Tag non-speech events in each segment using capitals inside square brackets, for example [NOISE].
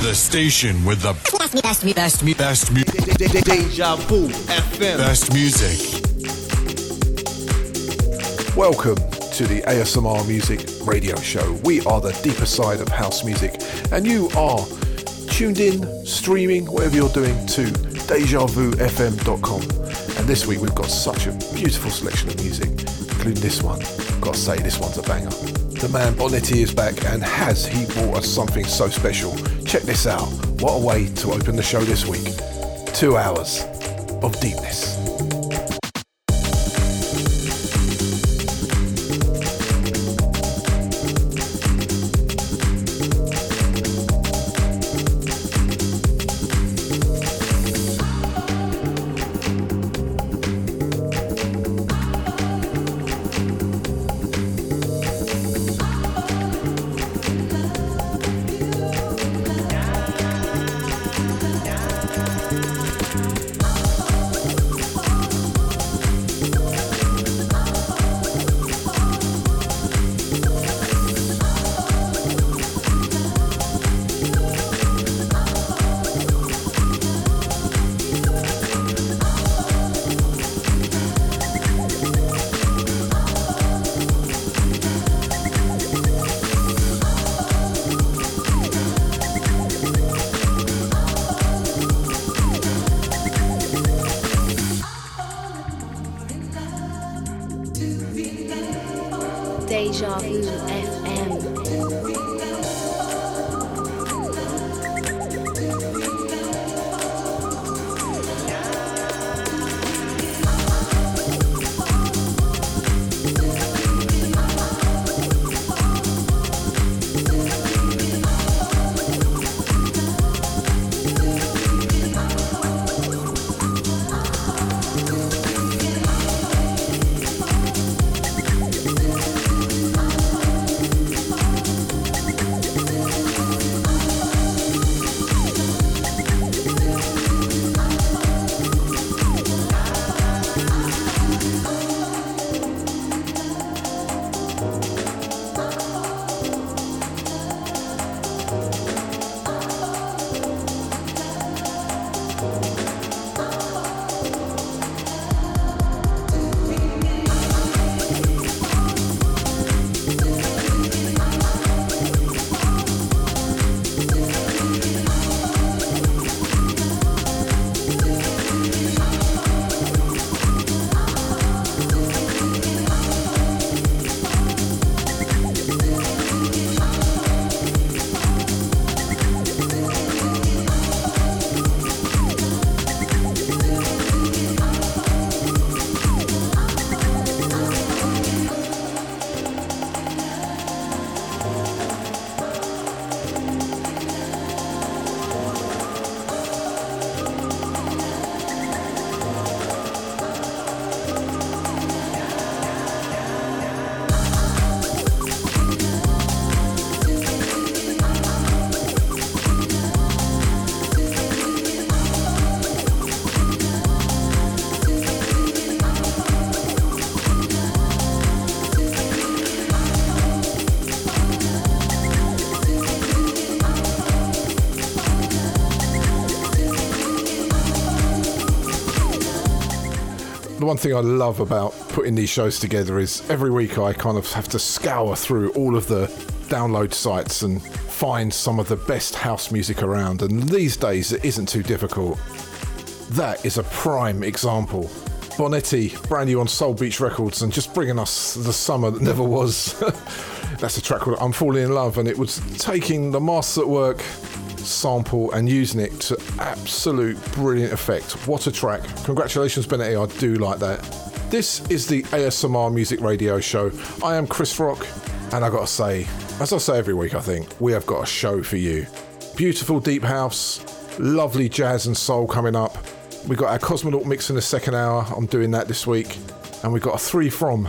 The station with the best, best, best, best, best, Deja Vu FM. best music. Welcome to the ASMR Music Radio Show. We are the deeper side of house music, and you are tuned in, streaming, whatever you're doing, to DejaVuFM.com. And this week we've got such a beautiful selection of music, including this one. Gotta say, this one's a banger. The man Bonetti is back, and has he brought us something so special? Check this out. What a way to open the show this week. Two hours of deepness. One thing I love about putting these shows together is every week I kind of have to scour through all of the download sites and find some of the best house music around. And these days it isn't too difficult. That is a prime example. Bonetti, brand new on Soul Beach Records, and just bringing us the summer that never was. [LAUGHS] That's a track called I'm Falling in Love, and it was taking the Masters at Work sample and using it to absolute brilliant effect. What a track. Congratulations, Bonetti. I do like that. This is the ASMR Music Radio Show. I am Chris Rock, and I gotta say, as I say every week, I think, we have got a show for you. Beautiful deep house, lovely jazz and soul coming up. We got our Cosmonaut mix in the second hour. I'm doing that this week. And we've got a three from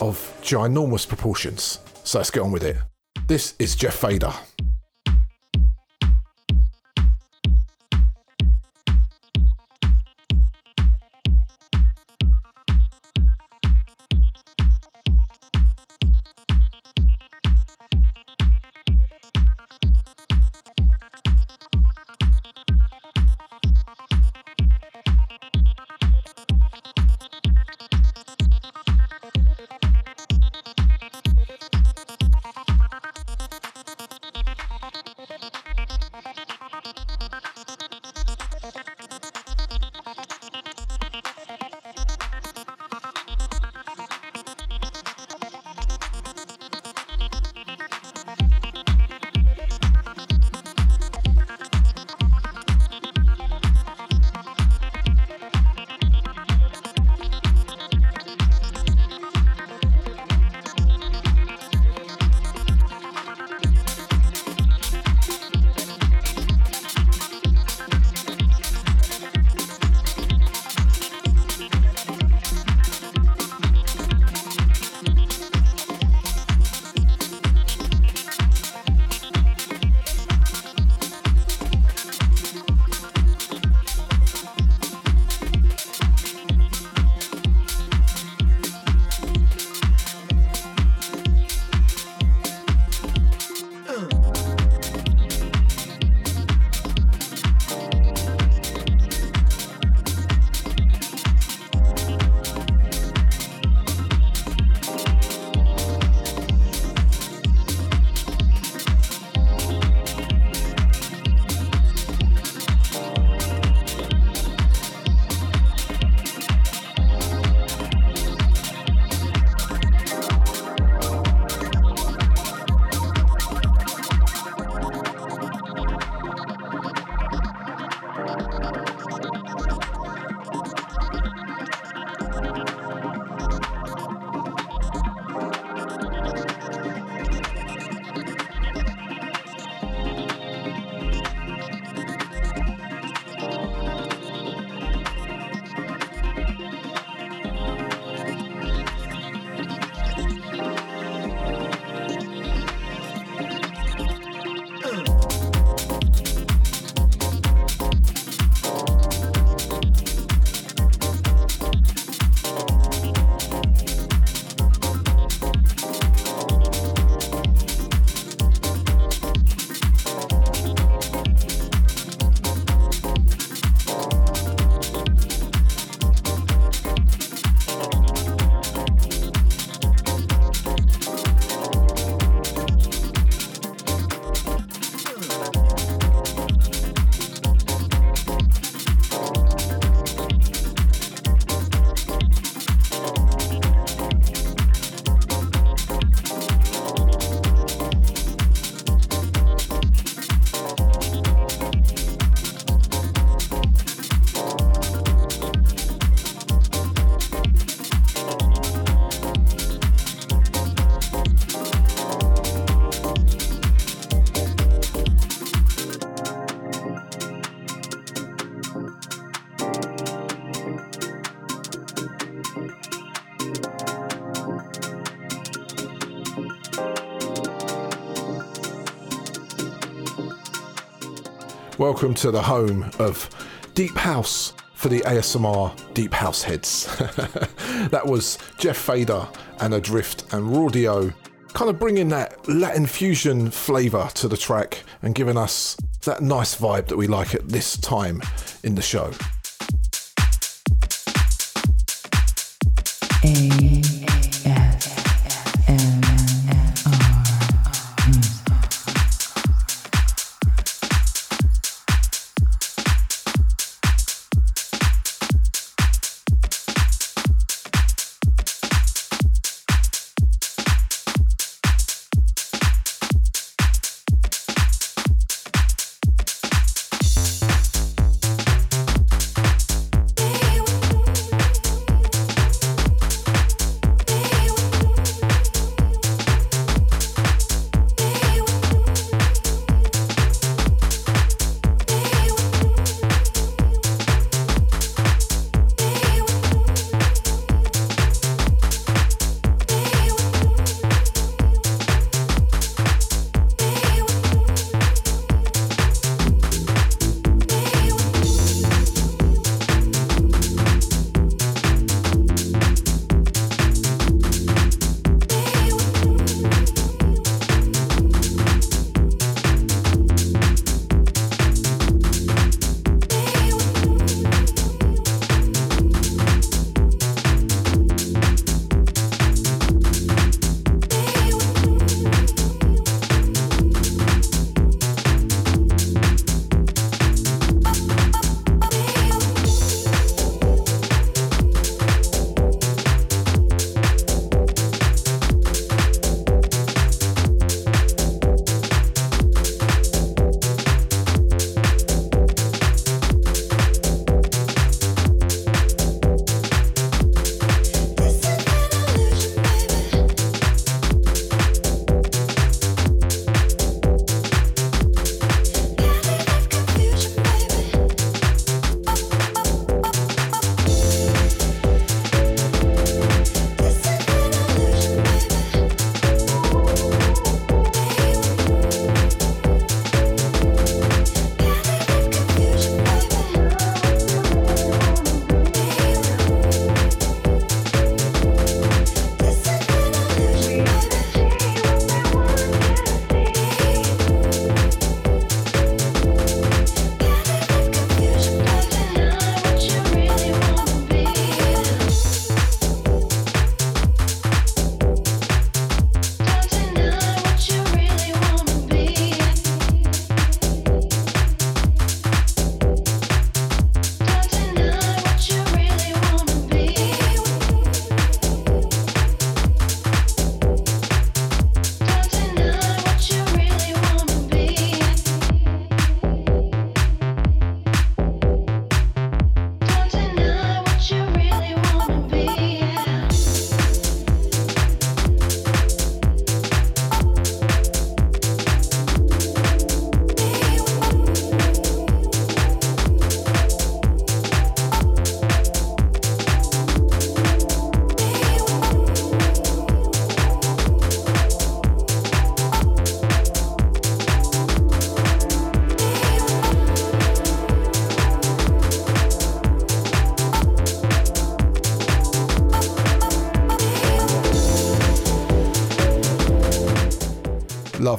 of ginormous proportions. So let's get on with it. This is Jeff Fader. Welcome to the home of Deep House for the ASMR Deep House heads. [LAUGHS] that was Jeff Fader and Adrift and Raudio, kind of bringing that Latin fusion flavour to the track and giving us that nice vibe that we like at this time in the show.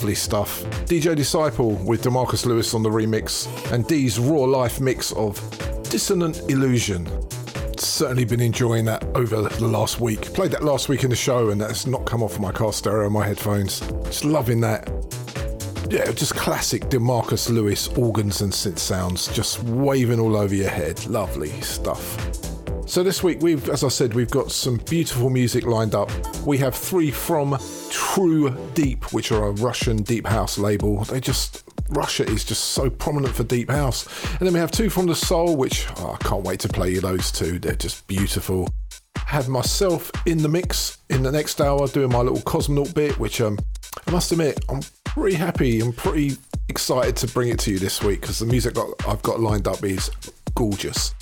Lovely stuff. DJ Disciple with Demarcus Lewis on the remix, and Dee's raw life mix of Dissonant Illusion. Certainly been enjoying that over the last week. Played that last week in the show, and that's not come off my car stereo, my headphones. Just loving that. Yeah, just classic Demarcus Lewis organs and synth sounds, just waving all over your head. Lovely stuff. So this week we've, as I said, we've got some beautiful music lined up. We have three from True Deep, which are a Russian deep house label. They just Russia is just so prominent for deep house. And then we have two from the Soul, which oh, I can't wait to play you those two. They're just beautiful. Have myself in the mix in the next hour doing my little Cosmonaut bit, which um, I must admit I'm pretty happy. I'm pretty excited to bring it to you this week because the music got, I've got lined up is gorgeous.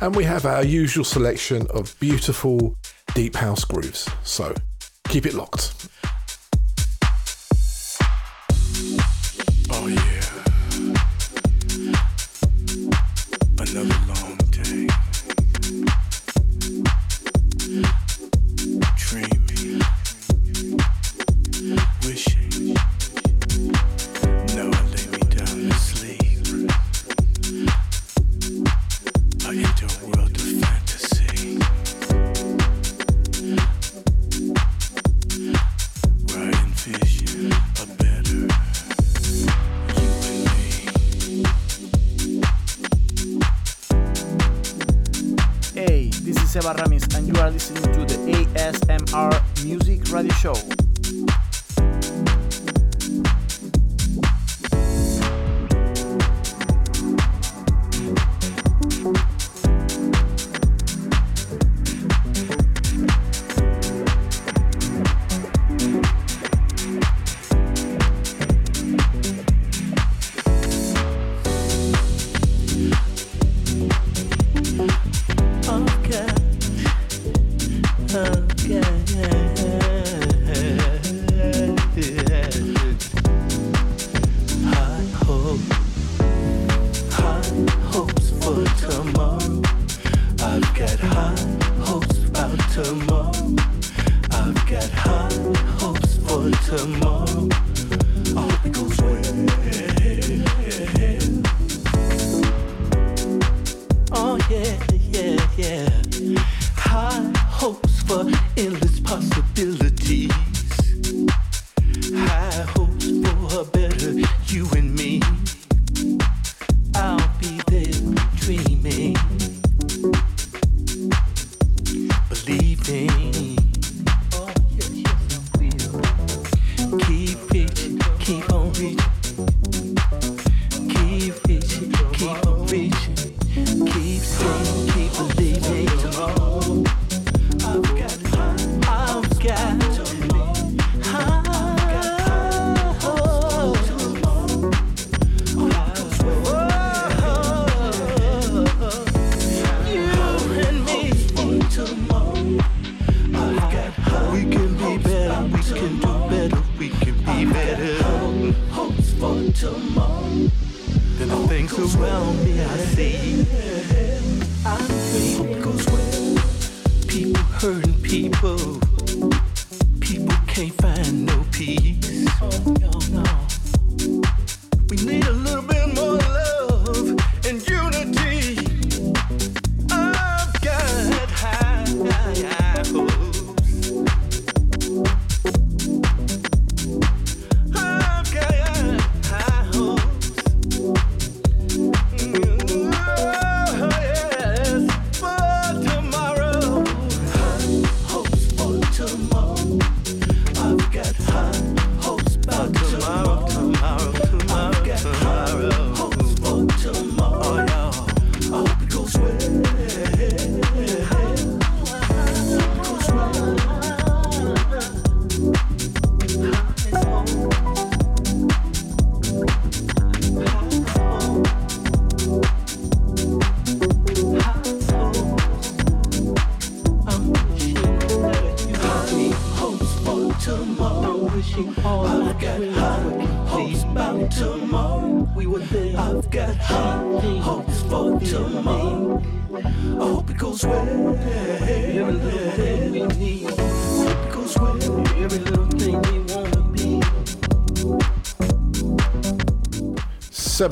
And we have our usual selection of beautiful deep house grooves. So keep it locked.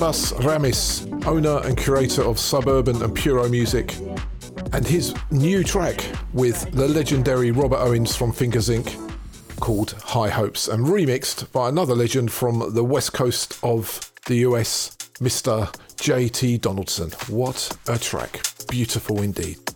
Sebas Ramis, owner and curator of Suburban and Puro Music, and his new track with the legendary Robert Owens from Fingers Inc. called High Hopes and remixed by another legend from the west coast of the US, Mr. JT Donaldson. What a track! Beautiful indeed.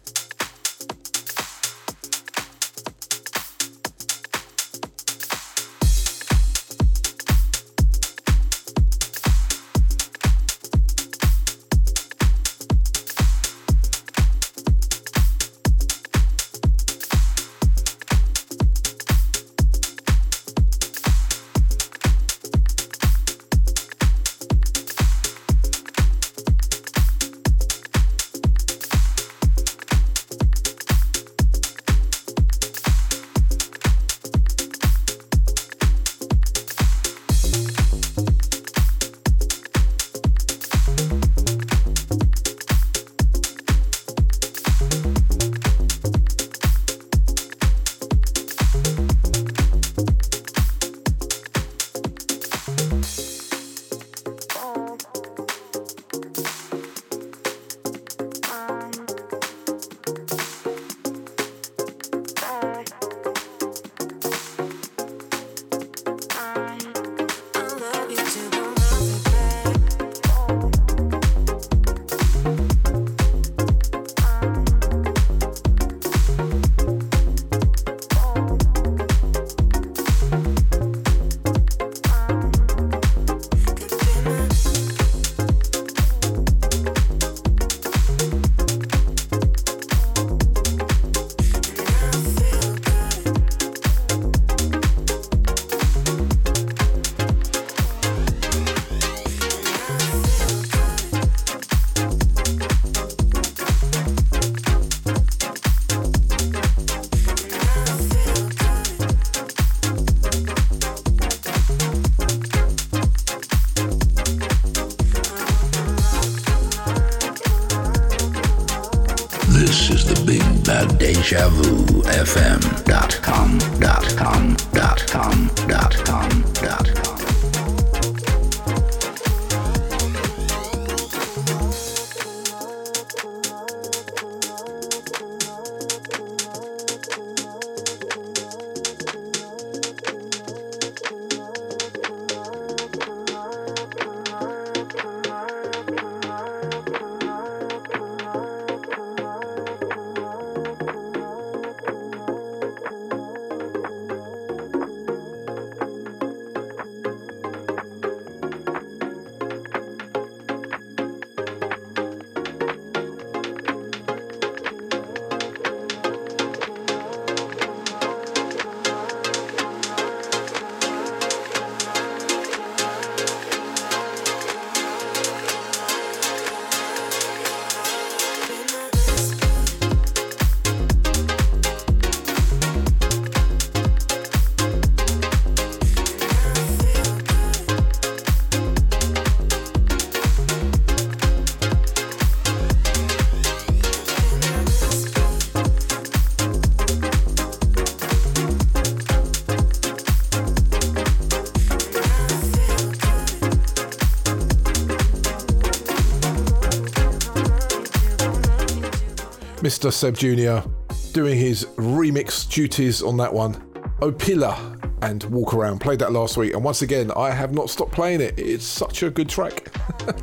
Mr. Seb Jr. doing his remix duties on that one. Opila and Walk Around. Played that last week, and once again, I have not stopped playing it. It's such a good track.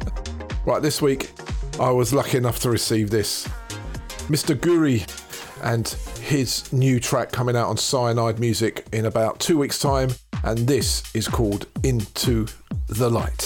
[LAUGHS] right, this week, I was lucky enough to receive this. Mr. Guri and his new track coming out on Cyanide Music in about two weeks' time, and this is called Into the Light.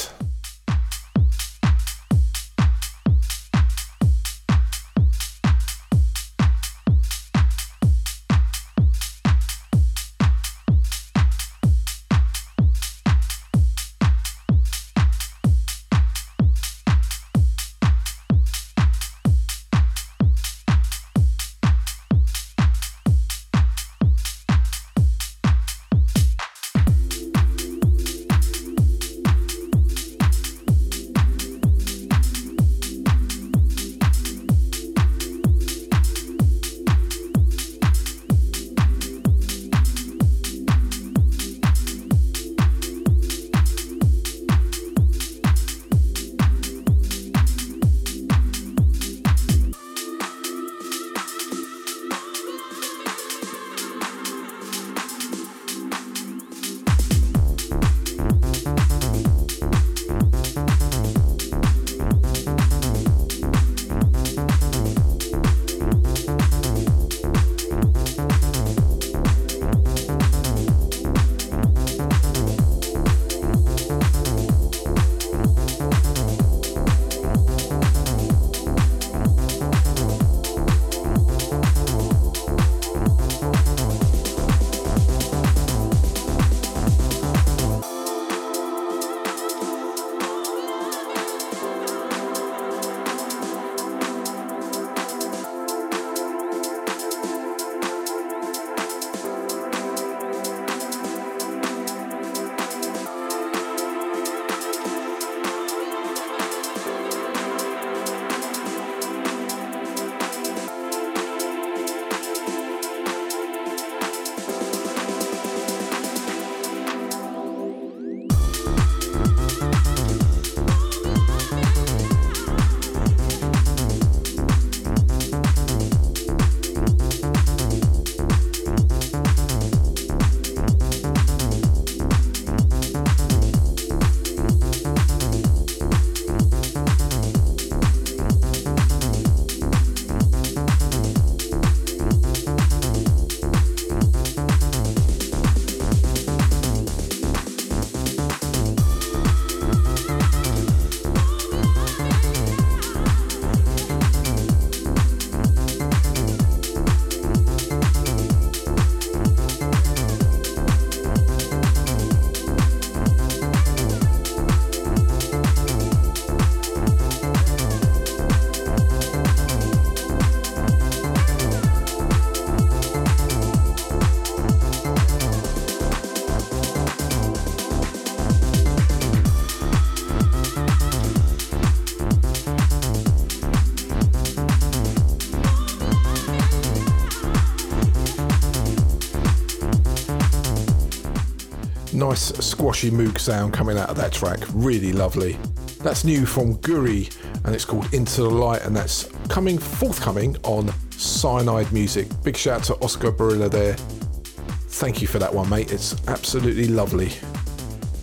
Nice squashy moog sound coming out of that track. Really lovely. That's new from Guri and it's called Into the Light and that's coming forthcoming on Cyanide Music. Big shout to Oscar Barilla there. Thank you for that one, mate. It's absolutely lovely.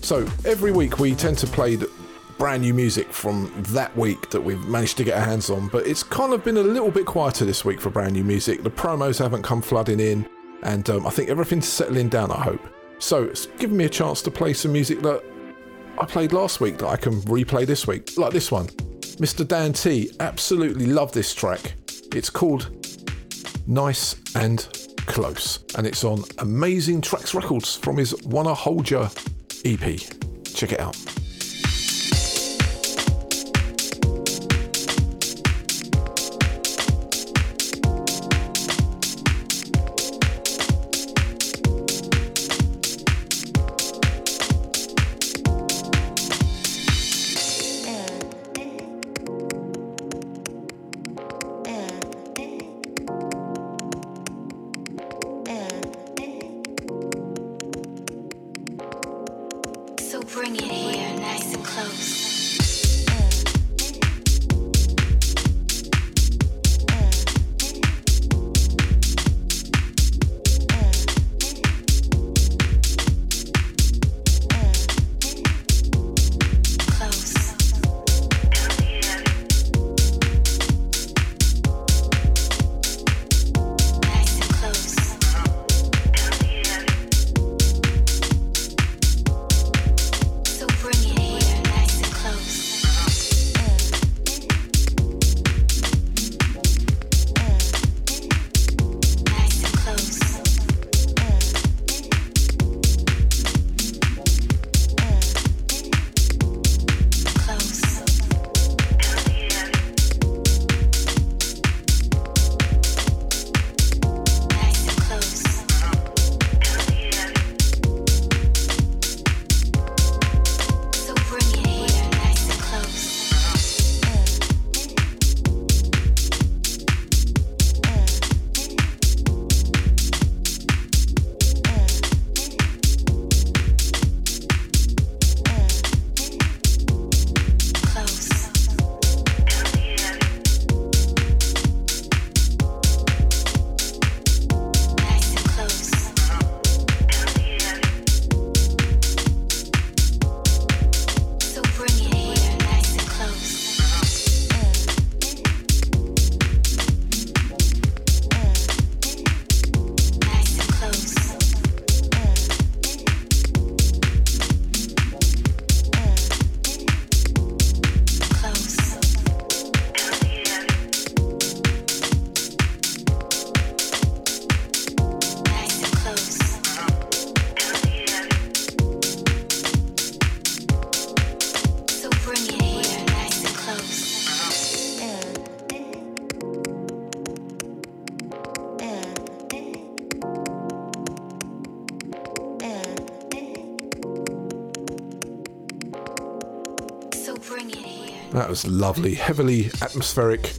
So every week we tend to play brand new music from that week that we've managed to get our hands on, but it's kind of been a little bit quieter this week for brand new music. The promos haven't come flooding in, and um, I think everything's settling down, I hope. So it's given me a chance to play some music that I played last week that I can replay this week, like this one. Mr. Dan T, absolutely love this track. It's called Nice and Close, and it's on Amazing Tracks Records from his Wanna Hold Ya EP. Check it out. That was lovely, heavily atmospheric,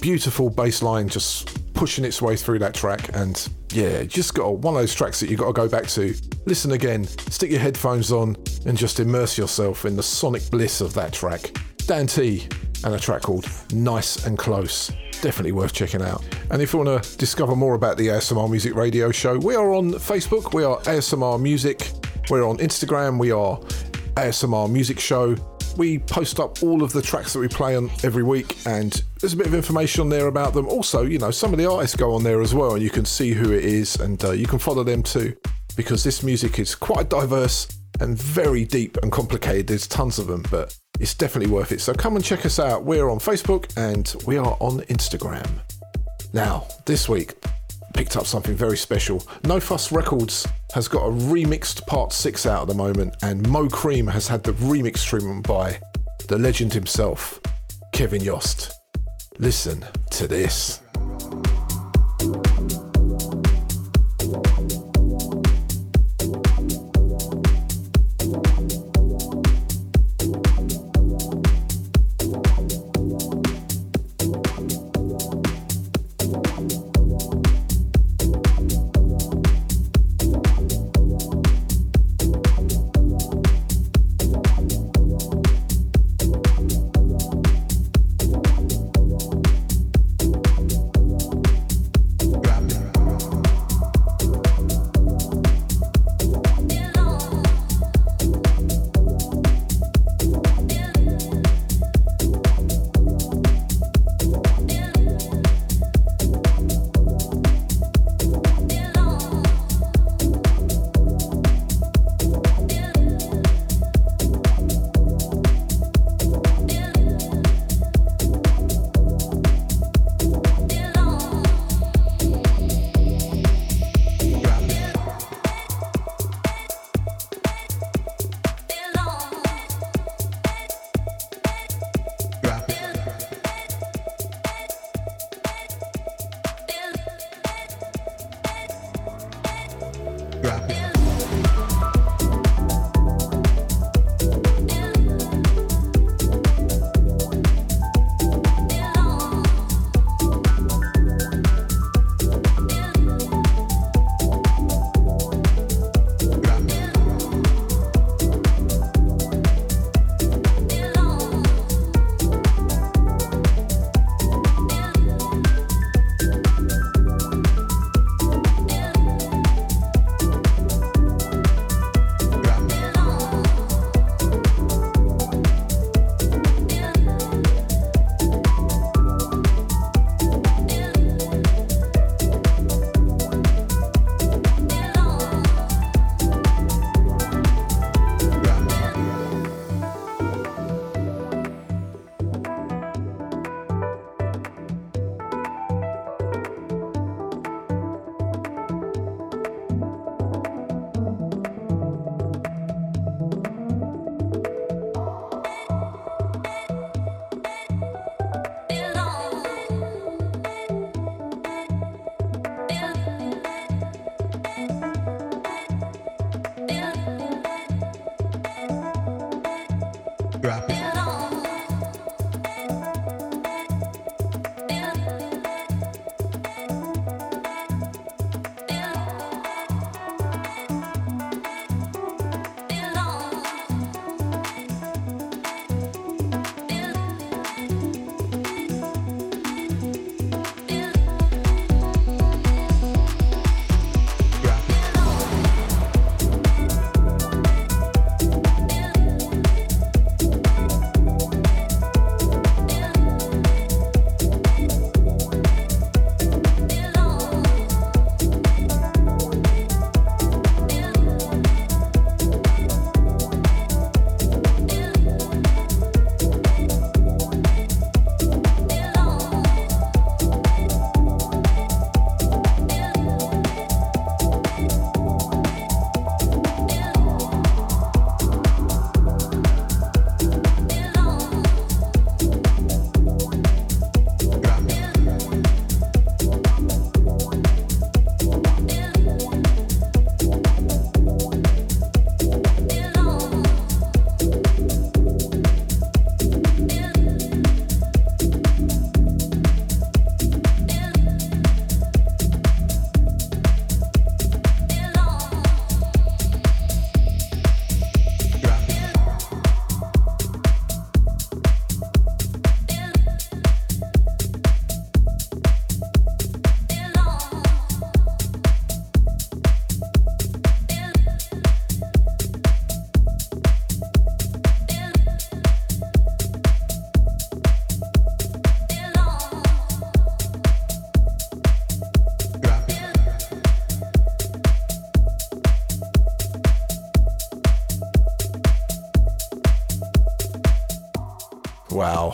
beautiful bass line just pushing its way through that track. And yeah, just got one of those tracks that you got to go back to, listen again, stick your headphones on, and just immerse yourself in the sonic bliss of that track. Dan T and a track called Nice and Close. Definitely worth checking out. And if you want to discover more about the ASMR Music Radio Show, we are on Facebook, we are ASMR Music, we're on Instagram, we are ASMR Music Show we post up all of the tracks that we play on every week, and there's a bit of information on there about them. Also, you know, some of the artists go on there as well, and you can see who it is, and uh, you can follow them too, because this music is quite diverse and very deep and complicated. There's tons of them, but it's definitely worth it. So come and check us out. We're on Facebook and we are on Instagram. Now, this week, picked up something very special. No Fuss Records has got a remixed part 6 out at the moment, and Mo Cream has had the remix treatment by the legend himself, Kevin Yost. Listen to this.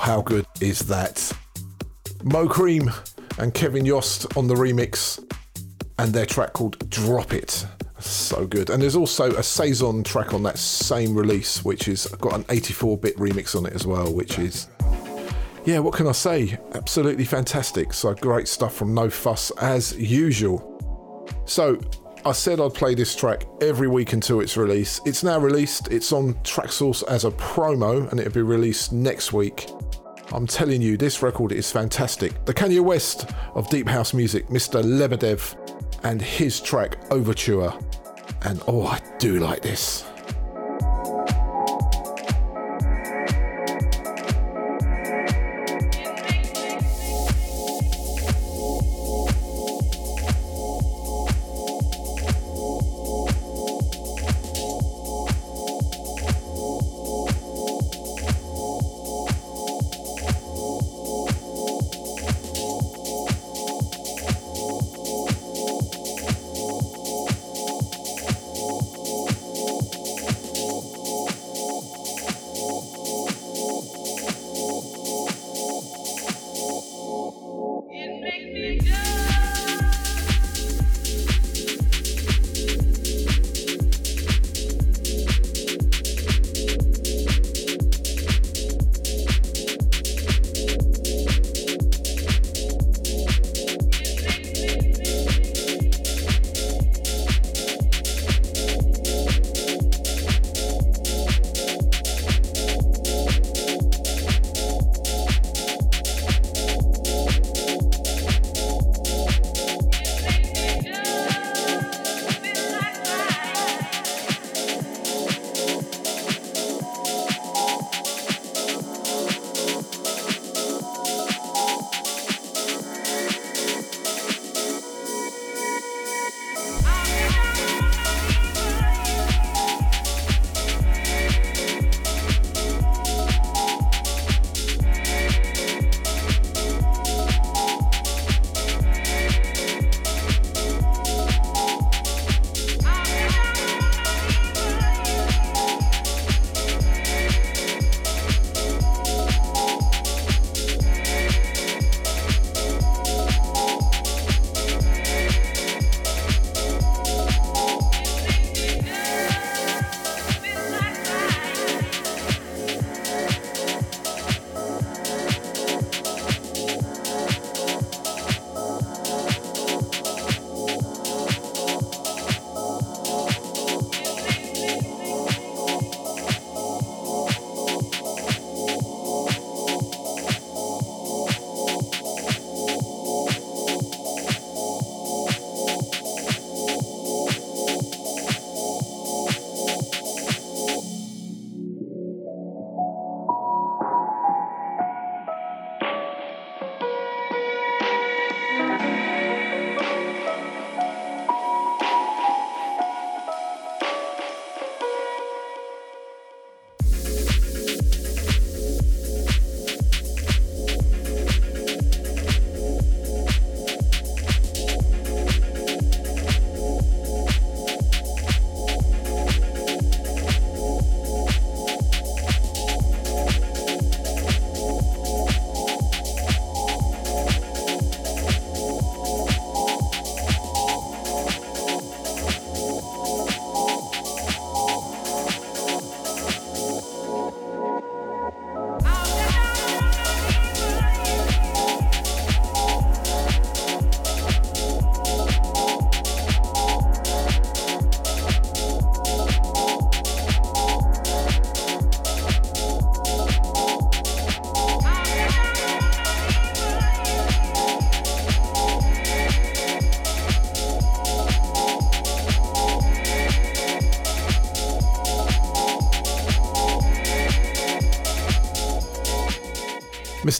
How good is that? Mo Cream and Kevin Yost on the remix, and their track called Drop It. So good. And there's also a Saison track on that same release, which is got an 84 bit remix on it as well, which is, yeah, what can I say? Absolutely fantastic. So great stuff from No Fuss as usual. So I said I'd play this track every week until its release. It's now released, it's on Traxsource as a promo, and it'll be released next week. I'm telling you, this record is fantastic. The Kanye West of Deep House music, Mr. Lebedev, and his track Overture. And oh, I do like this.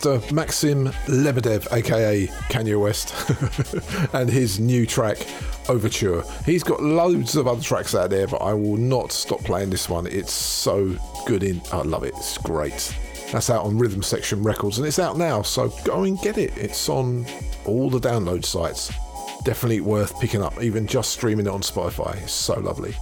Mr. Maxim Lebedev, aka Kanye West, [LAUGHS] and his new track, Overture. He's got loads of other tracks out there, but I will not stop playing this one. It's so good in. I love it. It's great. That's out on Rhythm Section Records, and it's out now, so go and get it. It's on all the download sites. Definitely worth picking up, even just streaming it on Spotify. It's so lovely.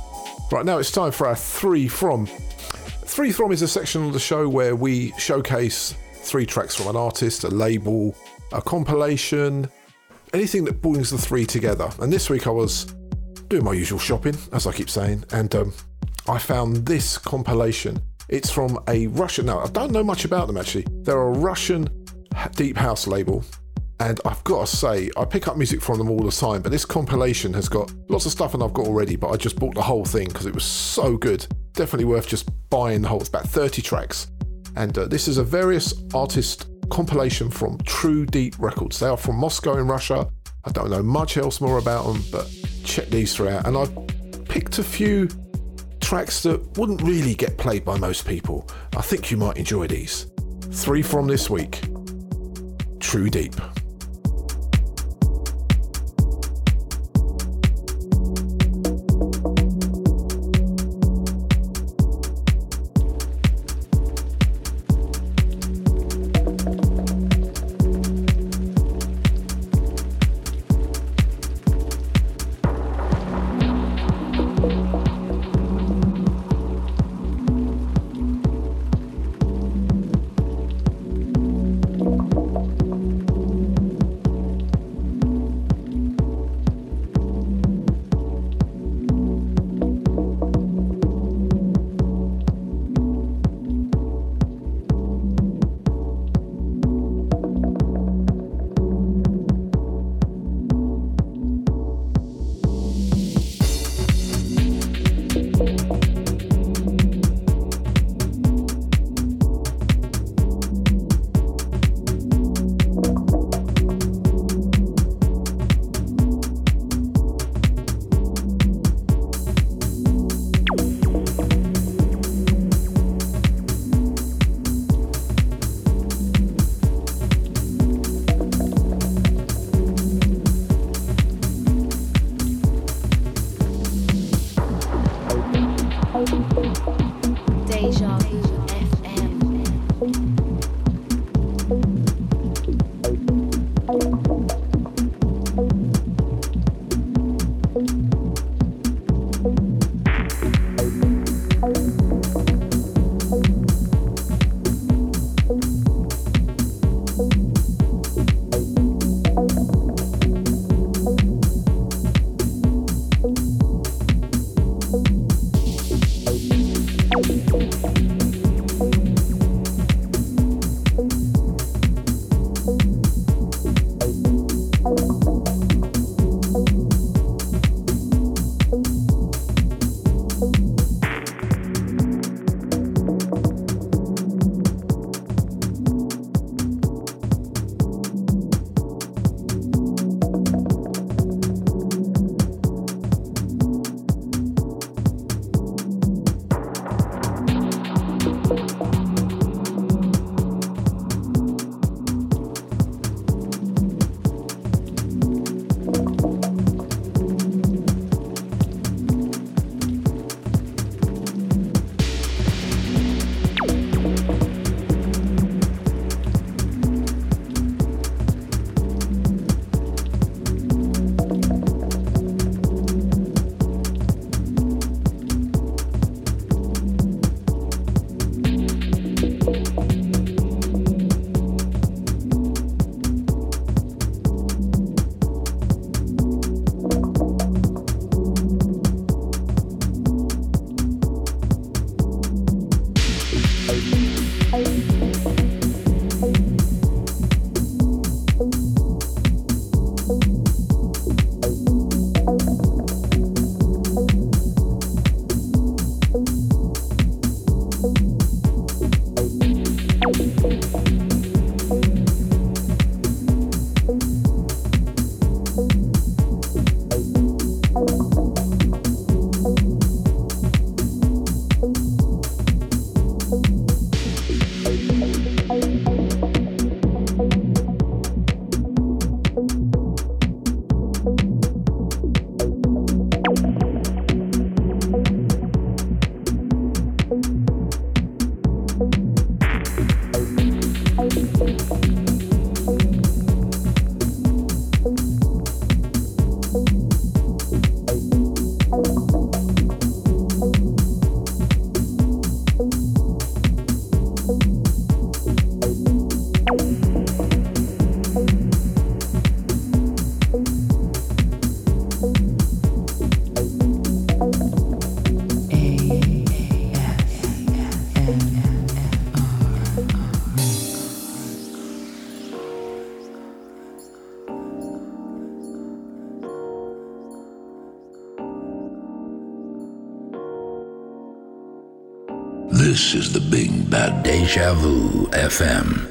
Right now, it's time for our three from. Three from is a section of the show where we showcase three tracks from an artist, a label, a compilation, anything that brings the three together. And this week I was doing my usual shopping, as I keep saying, and um, I found this compilation. It's from a Russian. Now I don't know much about them actually. They're a Russian deep house label and I've got to say, I pick up music from them all the time, but this compilation has got lots of stuff and I've got already, but I just bought the whole thing because it was so good. Definitely worth just buying the whole. It's about 30 tracks. And uh, this is a various artist compilation from True Deep Records. They are from Moscow in Russia. I don't know much else more about them, but check these three out. And I've picked a few tracks that wouldn't really get played by most people. I think you might enjoy these. Three from this week True Deep. This is the Big Bad Deja Vu FM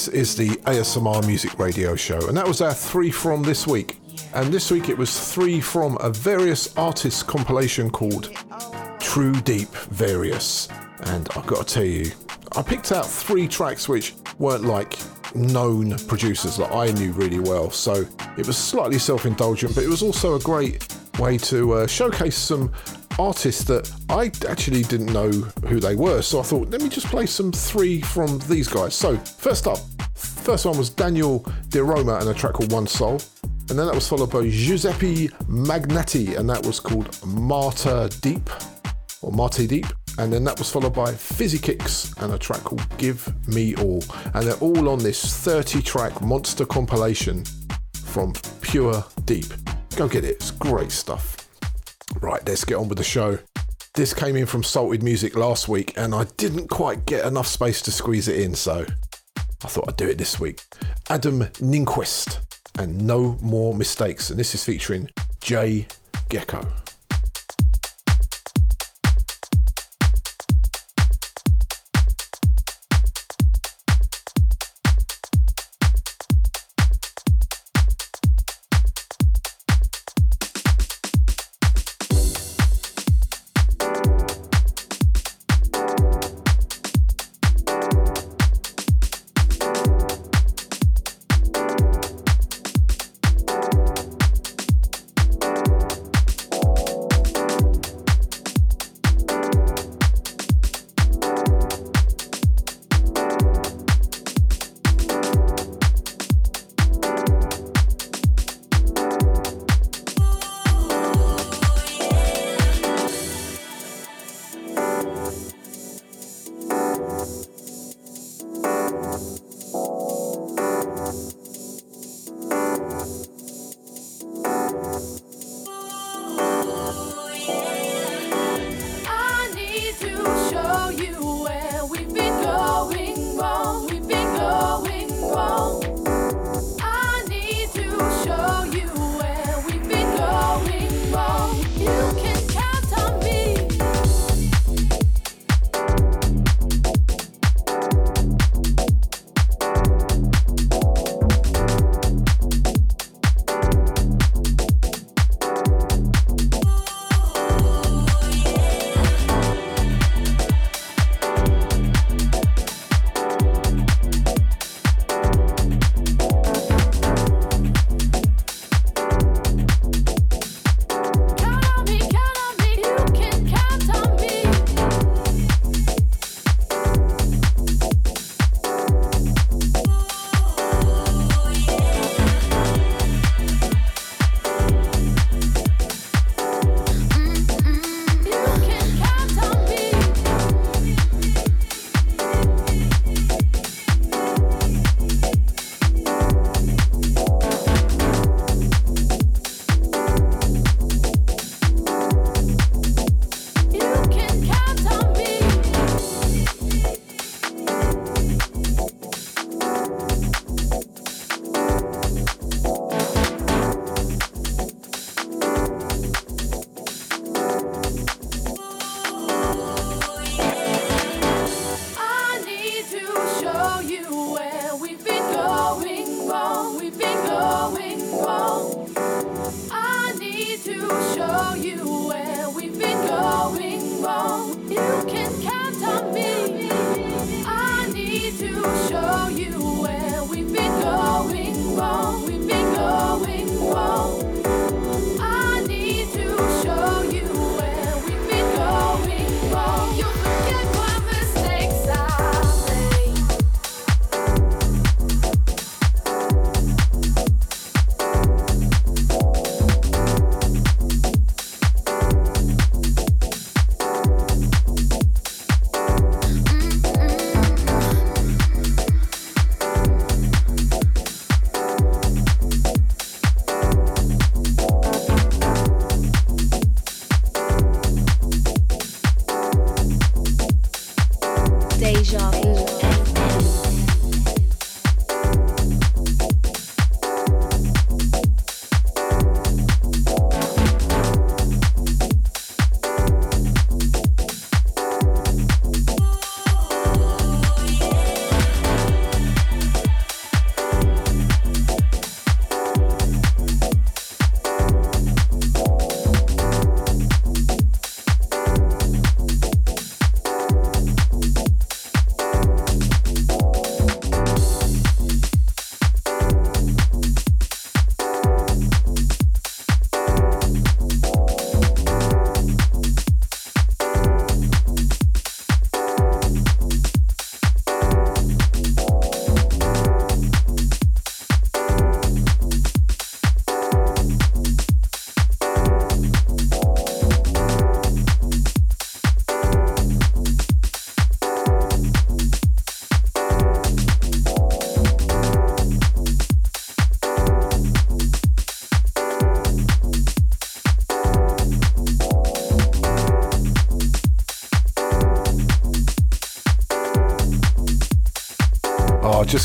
This is the ASMR Music Radio Show, and that was our three from this week. And this week it was three from a various artists compilation called True Deep Various. And I've got to tell you, I picked out three tracks which weren't like known producers that I knew really well. So it was slightly self indulgent, but it was also a great way to uh, showcase some artists that I actually didn't know who they were. So I thought, let me just play some three from these guys. So, first up, first one was Daniel De Roma and a track called One Soul. And then that was followed by Giuseppe Magnati and that was called Marta Deep or Marty Deep. And then that was followed by Fizzy Kicks and a track called Give Me All. And they're all on this 30 track monster compilation from True Deep. Go get it, it's great stuff. Right, let's get on with the show. This came in from Salted Music last week, and I didn't quite get enough space to squeeze it in, so I thought I'd do it this week. Adam Nyquist and No More Mistakes, and this is featuring Jay Gecko.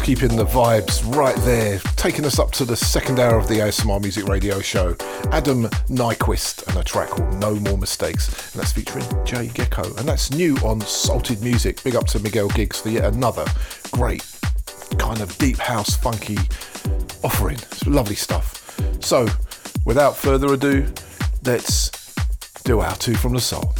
Keeping the vibes right there, taking us up to the second hour of the ASMR Music Radio Show. Adam Nyquist and a track called No More Mistakes, and that's featuring Jay Gecko, and that's new on Salted Music. Big up to Miguel Migs for yet another great kind of deep house funky offering. It's lovely stuff. So, without further ado, let's do our two from the soul.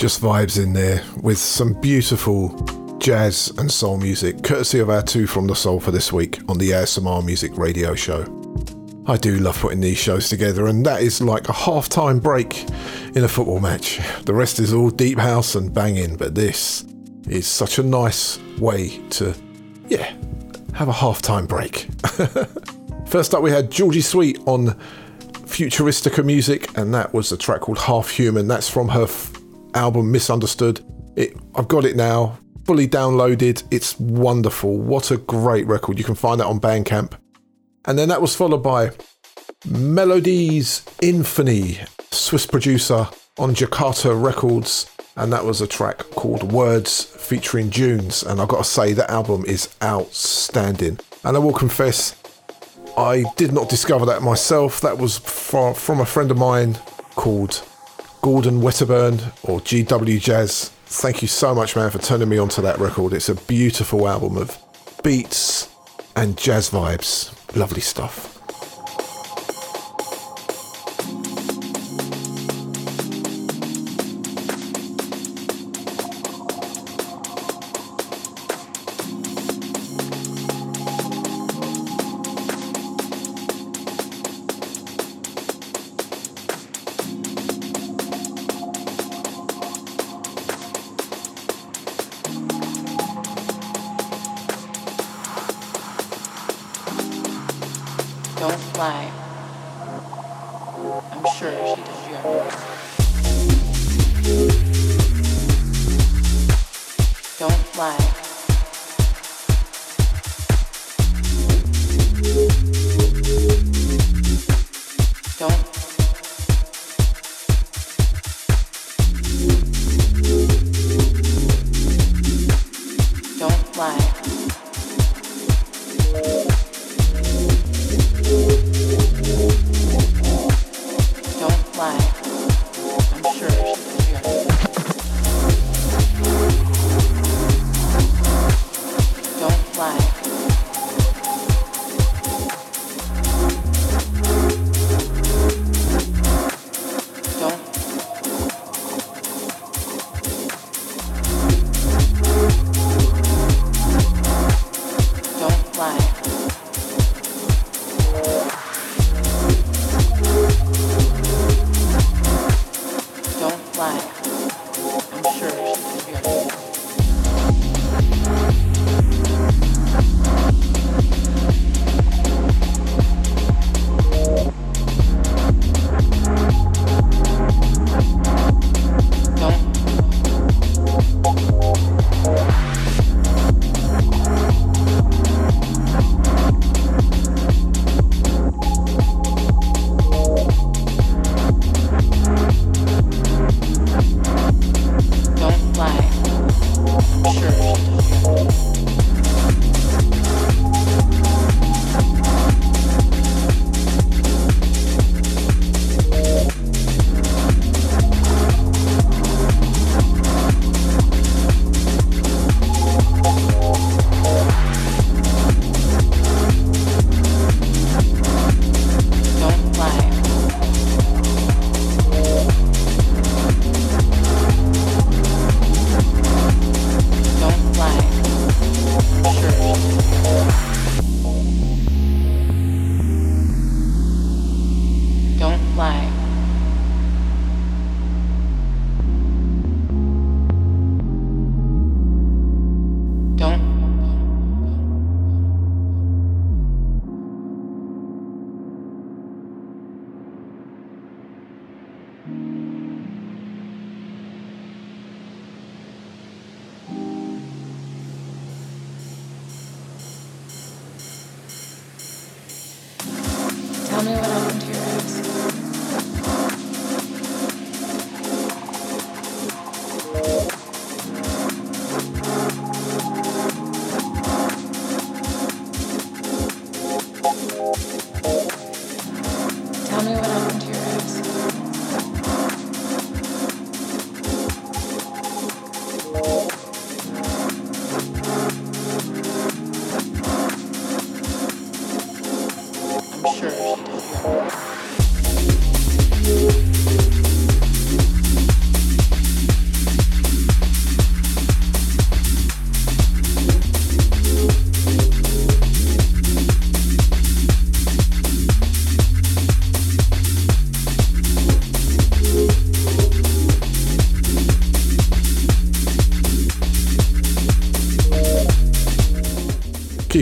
Just vibes in there with some beautiful jazz and soul music, courtesy of our two from the soul for this week on the ASMR Music Radio Show. I do love putting these shows together, and that is like a half time break in a football match. The rest is all deep house and banging, but this is such a nice way to, yeah, have a half time break. [LAUGHS] First up, we had Georgie Sweet on Futuristica Music, and that was a track called Half Human. That's from her album Misunderstood. It, I've got it now, fully downloaded. It's wonderful. What a great record. You can find that on Bandcamp. And then that was followed by Melodies Infamy, Swiss producer on Jakarta Records. And that was a track called Words featuring Junes. And I've got to say, that album is outstanding. And I will confess, I did not discover that myself. That was from a friend of mine called Gordon Wetterburn or GW Jazz. Thank you so much, man, for turning me onto that record. It's a beautiful album of beats and jazz vibes. Lovely stuff.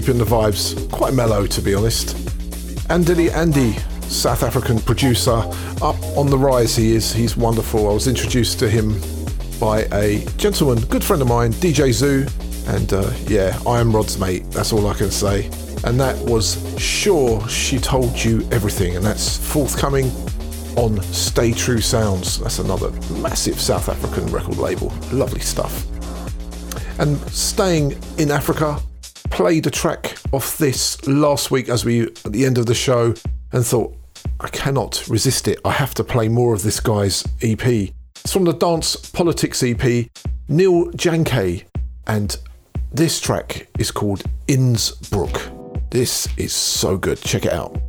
Keeping the vibes quite mellow, to be honest. Andile Andy, South African producer, up on the rise he is. He's wonderful. I was introduced to him by a gentleman, good friend of mine, DJ Zoo. And uh, yeah, I am Rod's mate, that's all I can say. And that was Sure She Told You Everything, and that's forthcoming on Stay True Sounds. That's another massive South African record label. Lovely stuff. And staying in Africa, played a track off this last week as we at the end of the show and thought I cannot resist it. I have to play more of this guy's EP. It's from the Dance Politics EP, Neil Janke, and this track is called Innsbruck. This is so good. Check it out.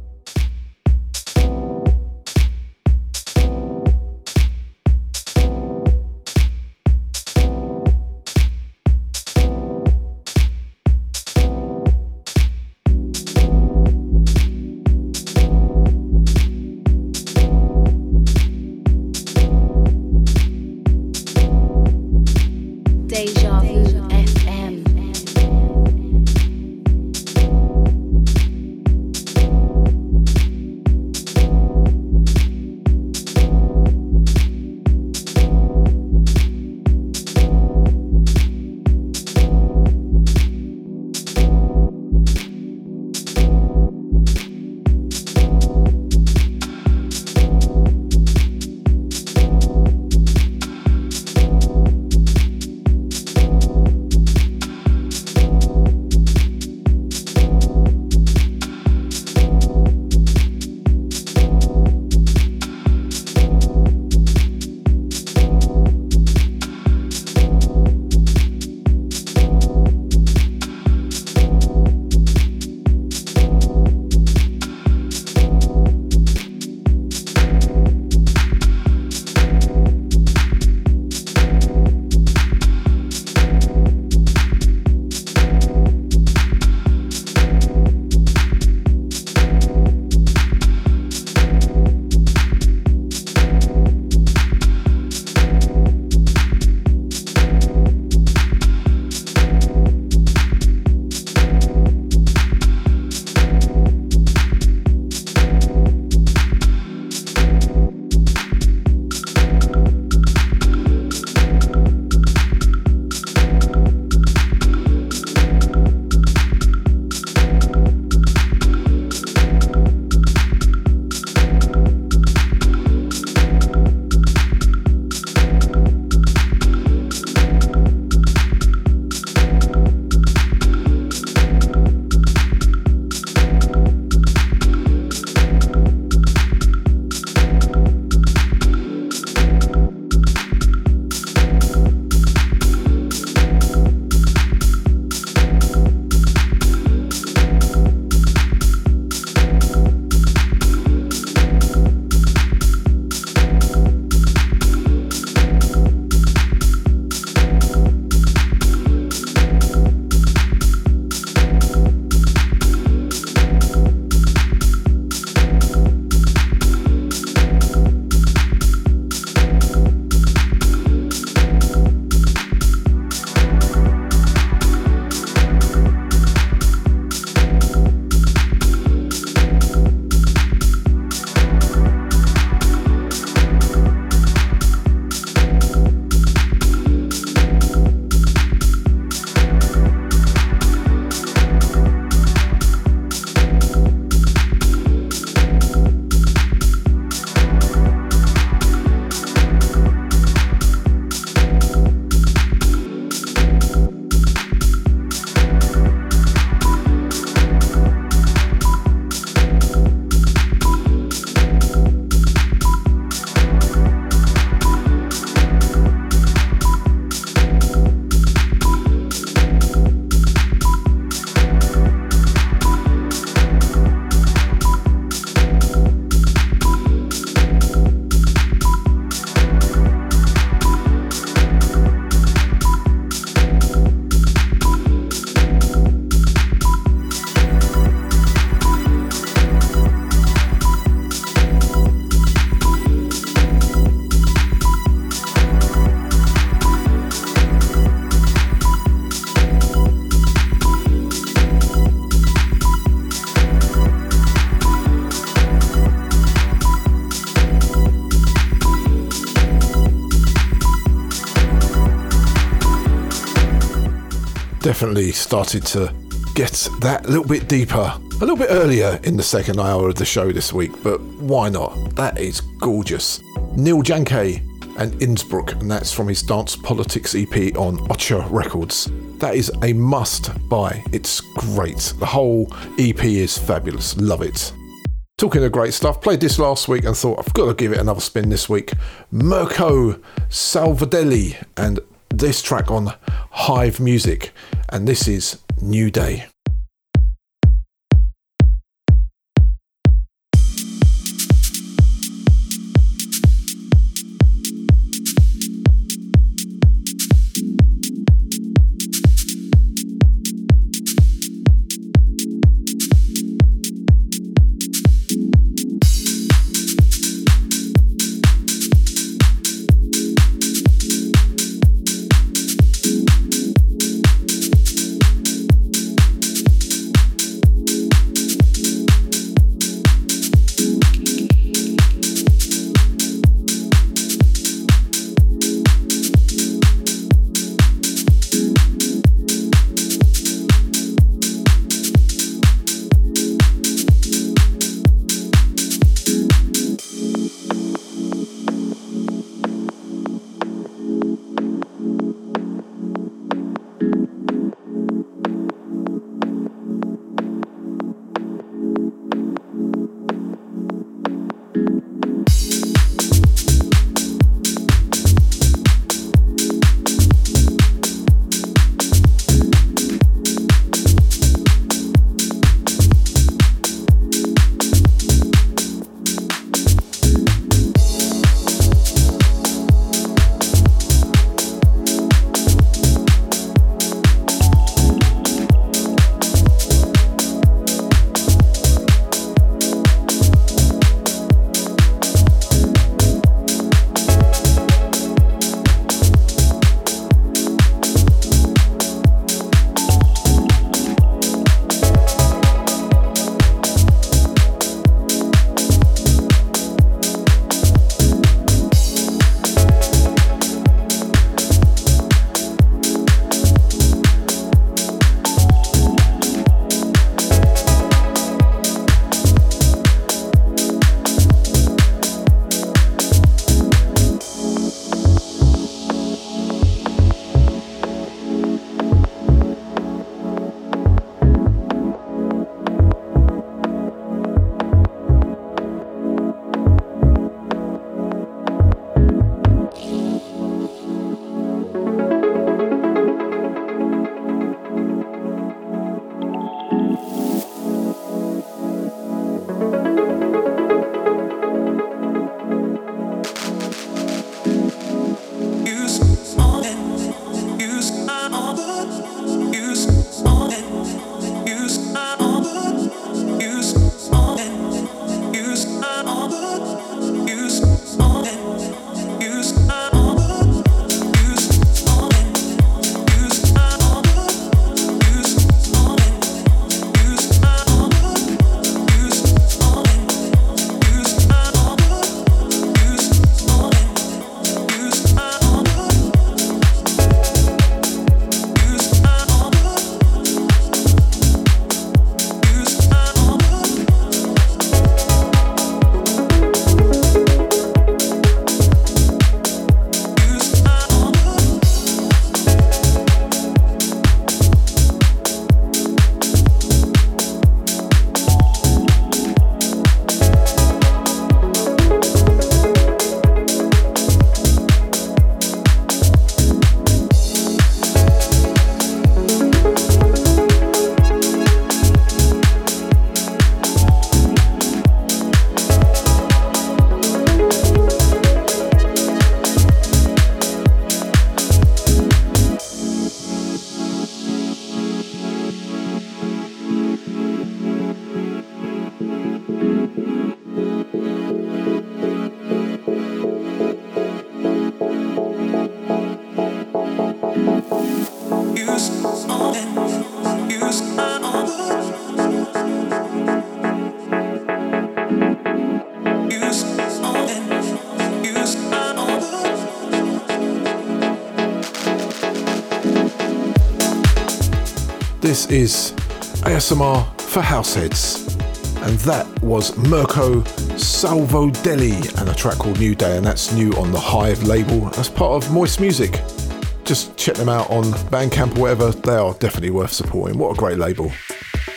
Definitely started to get that a little bit deeper, a little bit earlier in the second hour of the show this week, but why not? That is gorgeous. Neil Janke and Innsbruck, and that's from his Dance Politics EP on Ocha Records. That is a must buy. It's great. The whole EP is fabulous. Love it. Talking of great stuff, played this last week and thought I've got to give it another spin this week. Mirko Salvadelli and this track on Hive Music, and this is New Day. Is ASMR for Househeads. And that was Mirko Salvodelli and a track called New Day, and that's new on the Hive label as part of Moist Music. Just check them out on Bandcamp or whatever, they are definitely worth supporting. What a great label.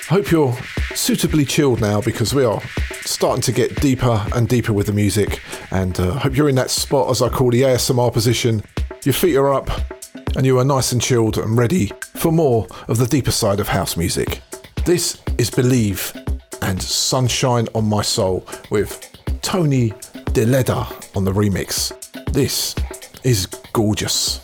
Hope you're suitably chilled now because we are starting to get deeper and deeper with the music, and uh, hope you're in that spot as I call the ASMR position. Your feet are up, and you are nice and chilled and ready for more of the deeper side of house music. This is Believe and Sunshine on My Soul with Tony Deleda on the remix. This is gorgeous.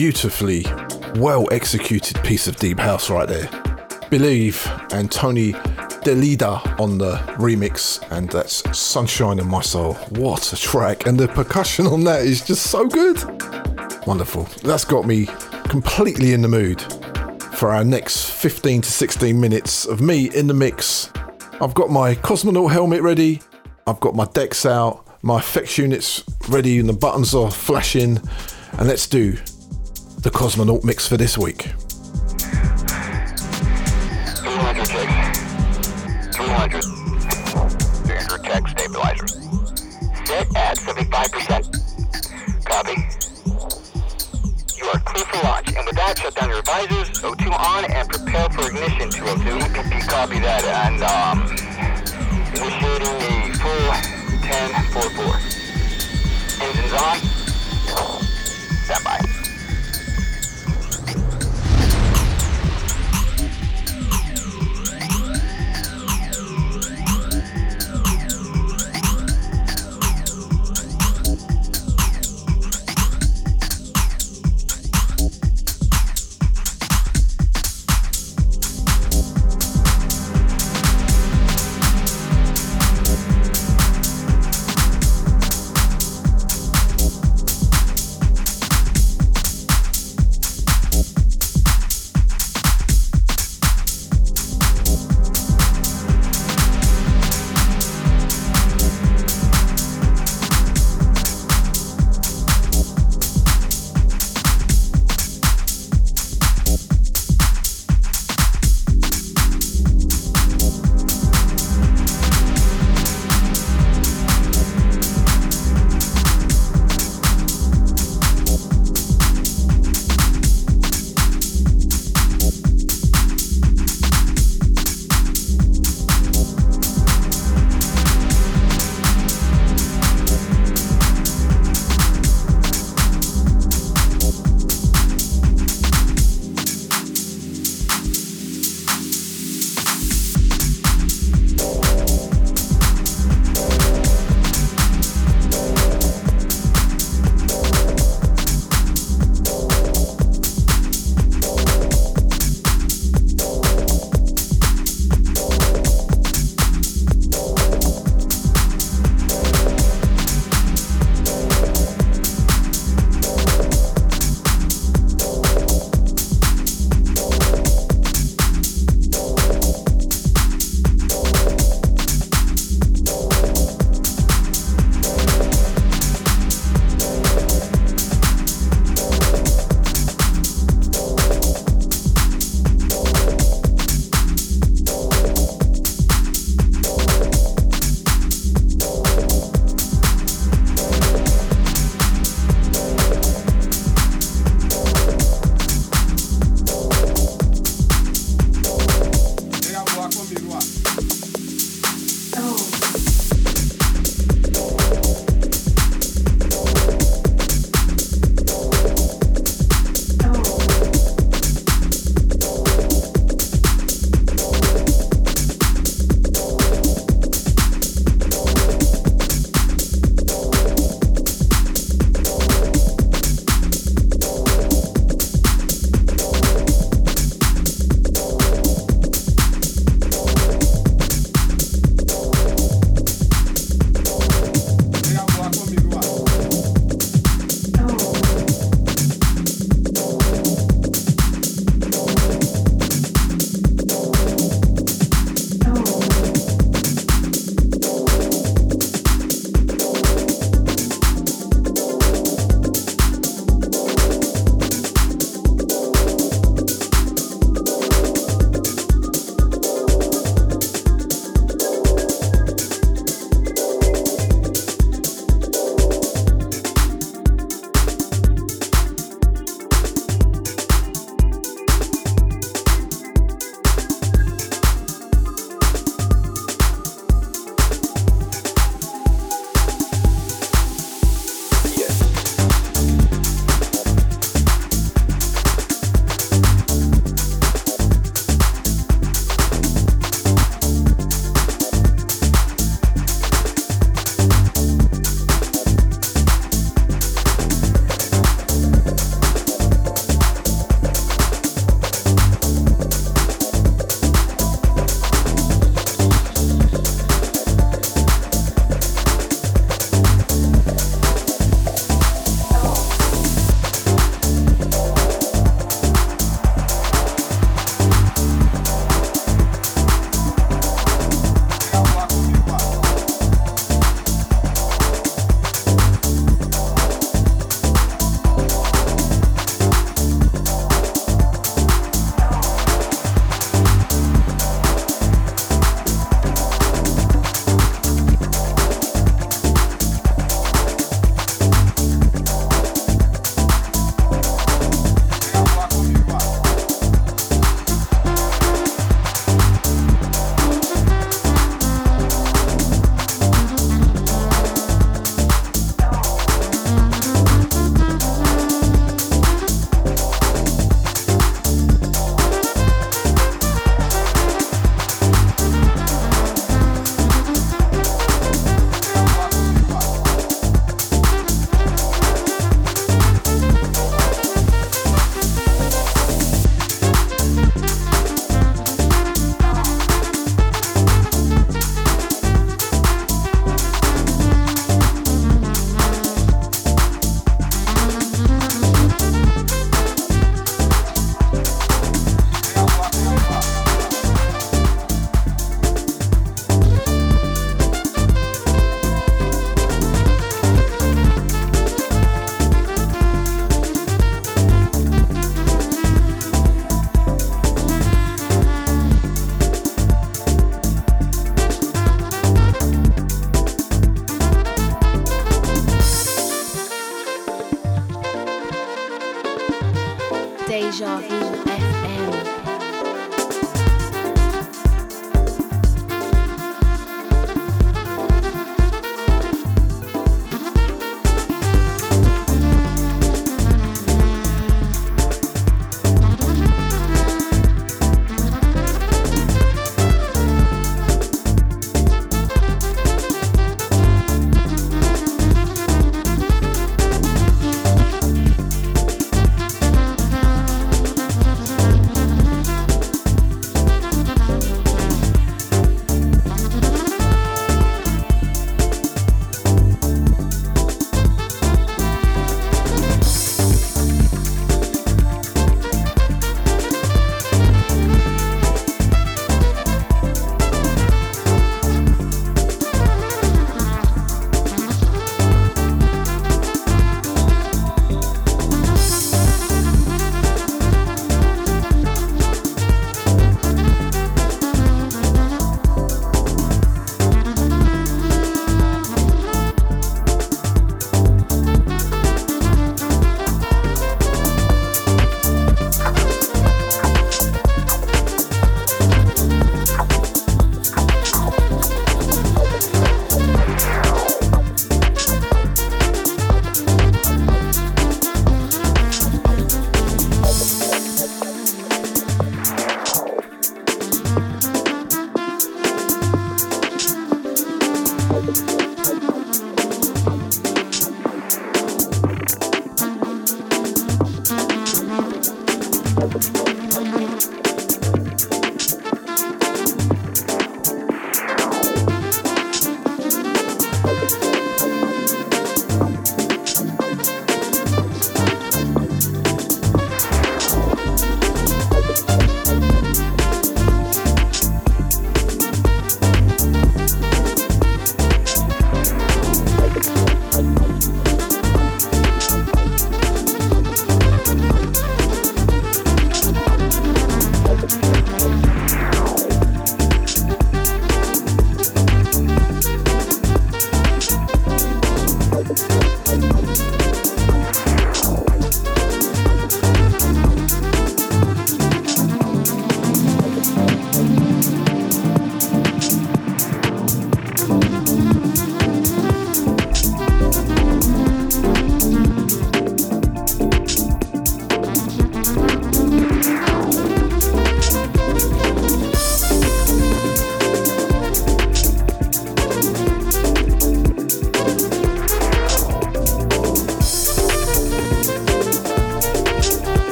Beautifully well executed piece of deep house right there. Believe and Tony Delida on the remix, and that's Sunshine in My Soul. What a track! And the percussion on that is just so good. Wonderful. That's got me completely in the mood for our next 15 to 16 minutes of me in the mix. I've got my cosmonaut helmet ready, I've got my decks out, my effects units ready, and the buttons are flashing. And let's do the cosmonaut mix for this week.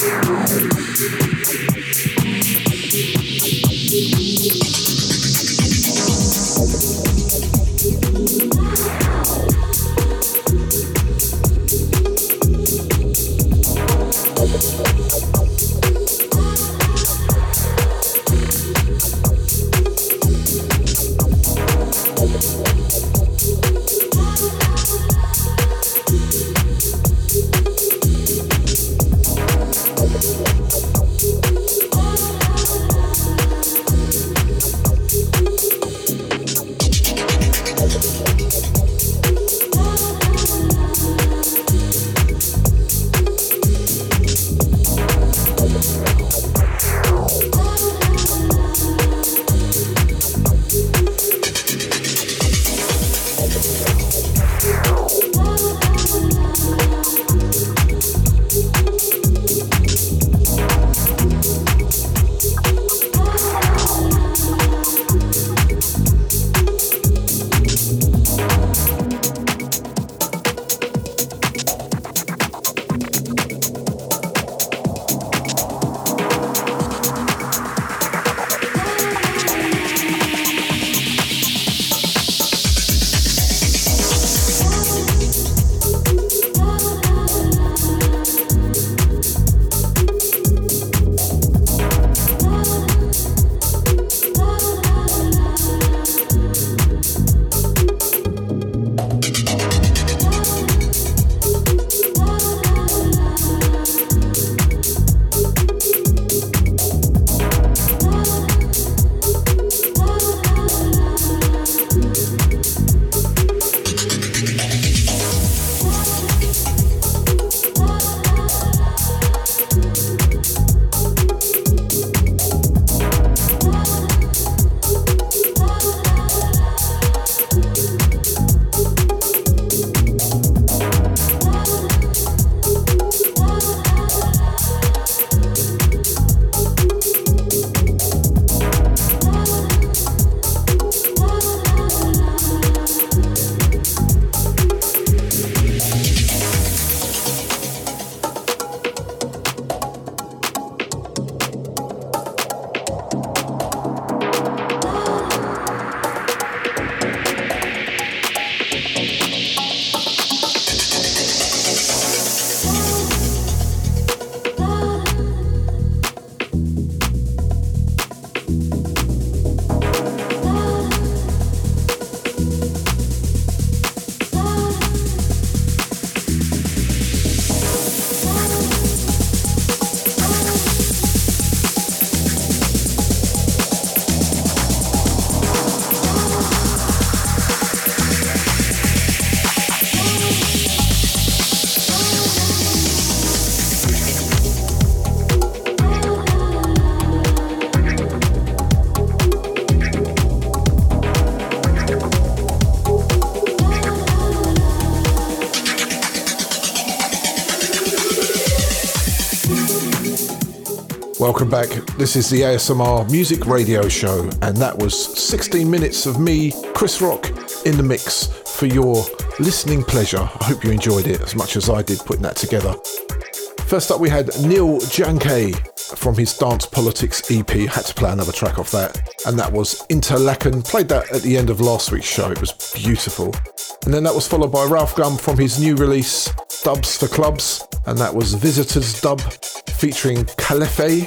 Yeah. Welcome back. This is the ASMR Music Radio Show, and that was 16 minutes of me, Chris Rock, in the mix for your listening pleasure. I hope you enjoyed it as much as I did putting that together. First up, we had Neil Janke from his Dance Politics EP. Had to play another track off that, and that was Interlaken. Played that at the end of last week's show. It was beautiful. And then that was followed by Ralf GUM from his new release, Dubs for Clubs, and that was Visitors Dub featuring Calefe,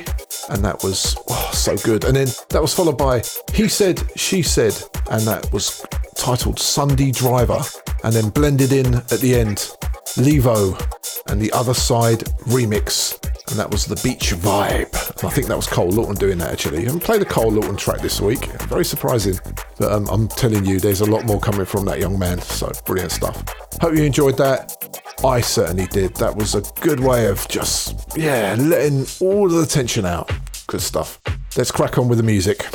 and that was oh, so good. And then that was followed by He Said, She Said, and that was titled Sunday Driver, and then blended in at the end, Levo and the Other Side remix, and that was the Beach Vibe. And I think that was Cole Lawton doing that actually. I haven't played a Cole Lawton track this week, very surprising. But um, I'm telling you, there's a lot more coming from that young man, so brilliant stuff. Hope you enjoyed that. I certainly did. That was a good way of just, yeah, letting all the tension out. Good stuff. Let's crack on with the music.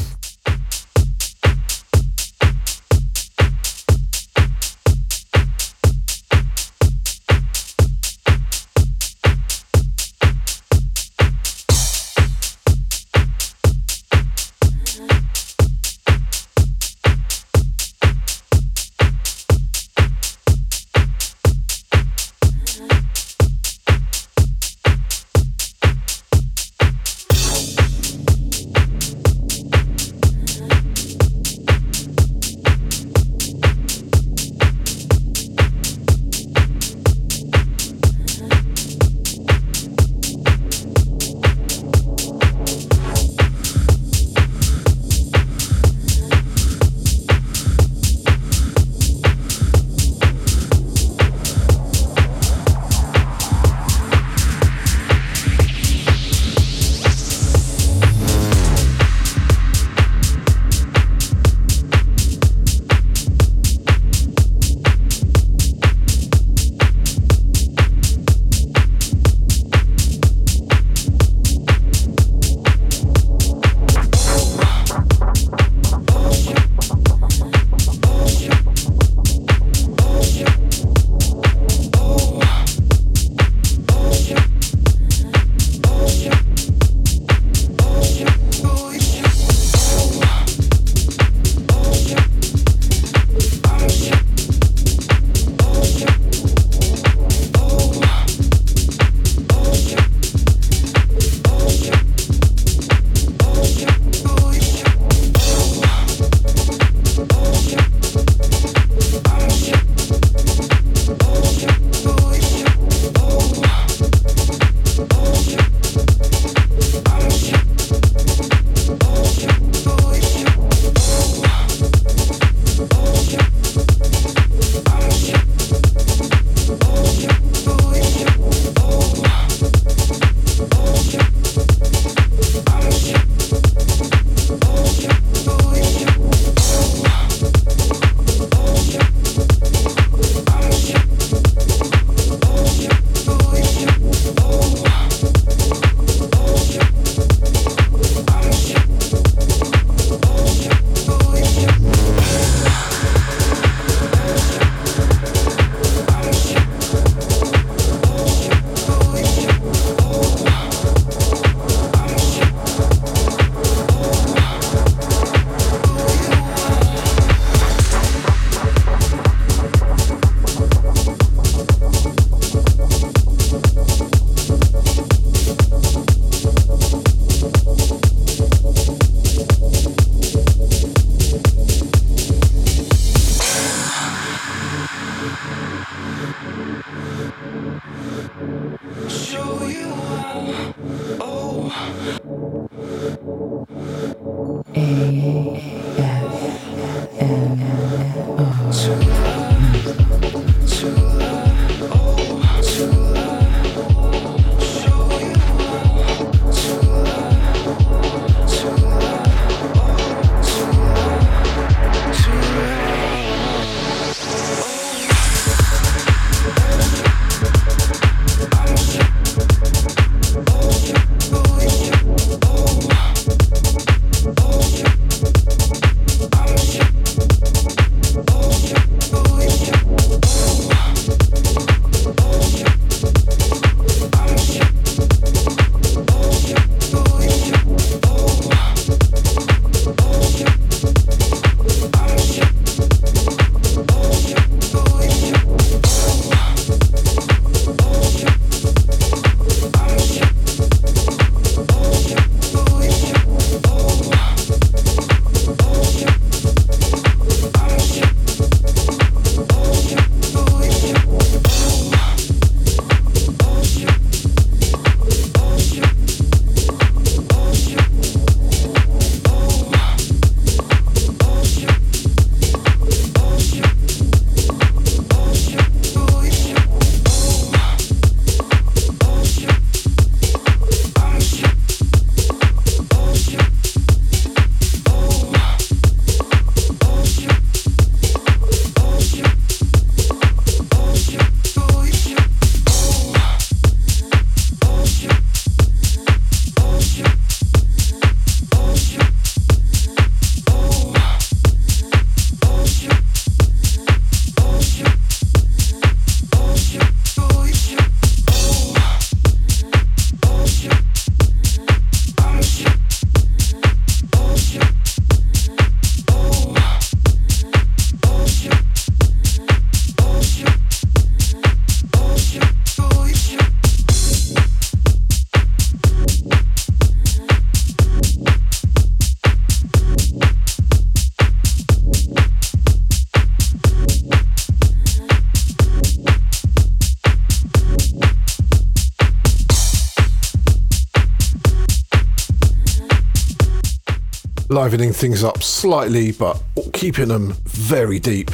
Things up slightly, but keeping them very deep.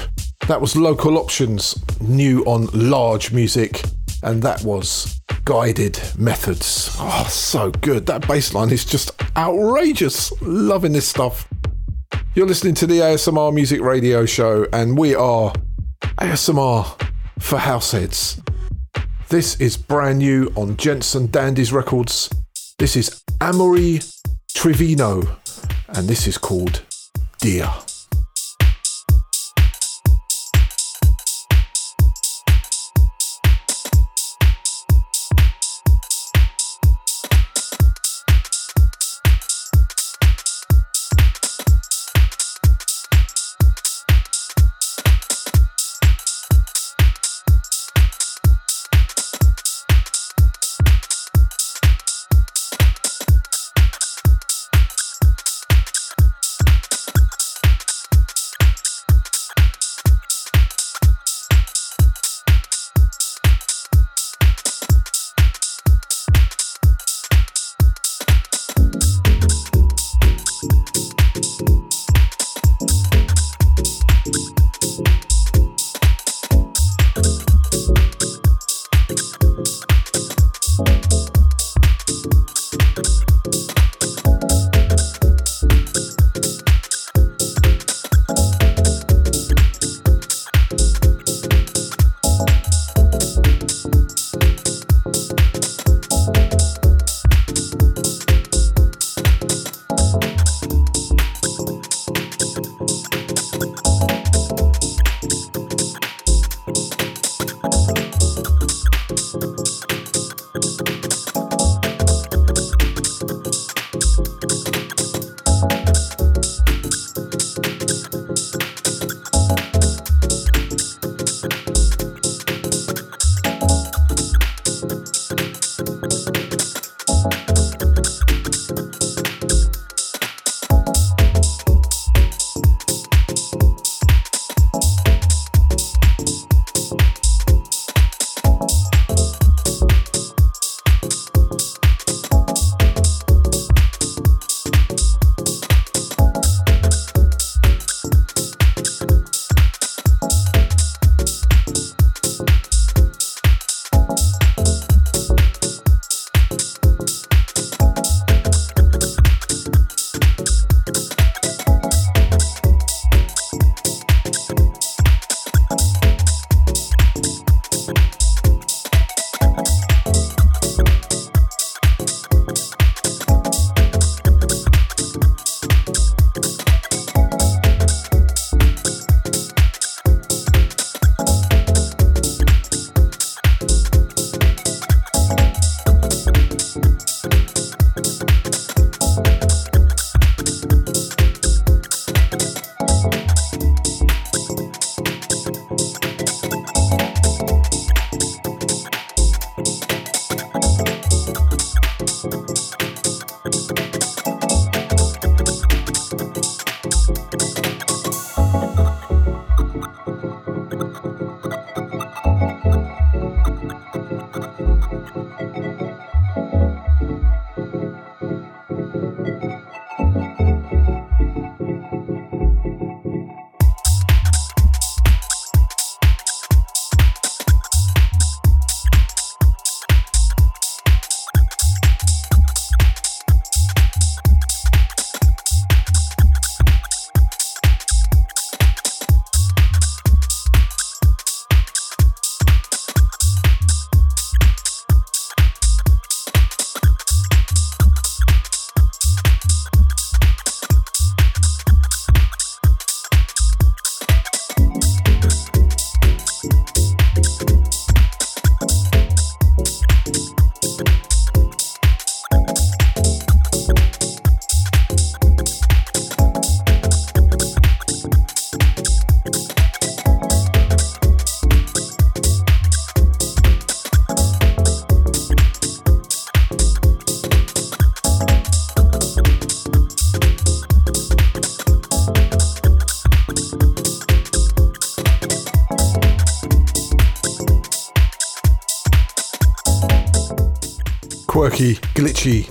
That was Local Options, new on large music, and that was Guided Methods. Oh, so good. That bass line is just outrageous. Loving this stuff. You're listening to the ASMR Music Radio Show, and we are ASMR for Househeads. This is brand new on Jensen Dandies Records. This is Amory Trivino, and this is called Dear.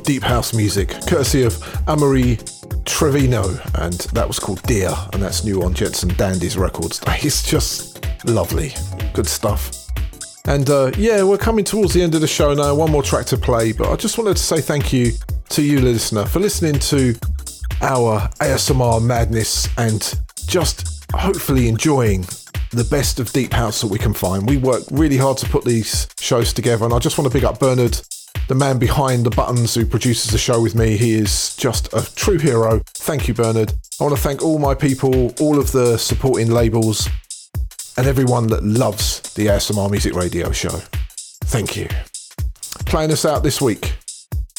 Deep house music, courtesy of Amory Trevino, and that was called Dear, and that's new on Jensen Dandy's records. [LAUGHS] It's just lovely. Good stuff. And uh, yeah, we're coming towards the end of the show now. One more track to play, but I just wanted to say thank you to you, listener, for listening to our ASMR madness and just hopefully enjoying the best of deep house that we can find. We work really hard to put these shows together, and I just want to big up Bernard, the man behind the buttons who produces the show with me. He is just a true hero. Thank you, Bernard. I want to thank all my people, all of the supporting labels, and everyone that loves the ASMR Music Radio Show. Thank you. Playing us out this week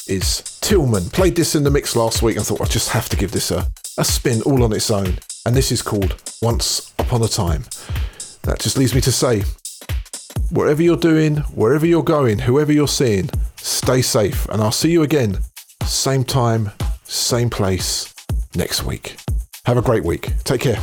is Tillman. Played this in the mix last week and thought I just have to give this a, a spin all on its own. And this is called Once Upon a Time. That just leaves me to say, wherever you're doing, wherever you're going, whoever you're seeing, stay safe. And I'll see you again, same time, same place, next week. Have a great week. Take care.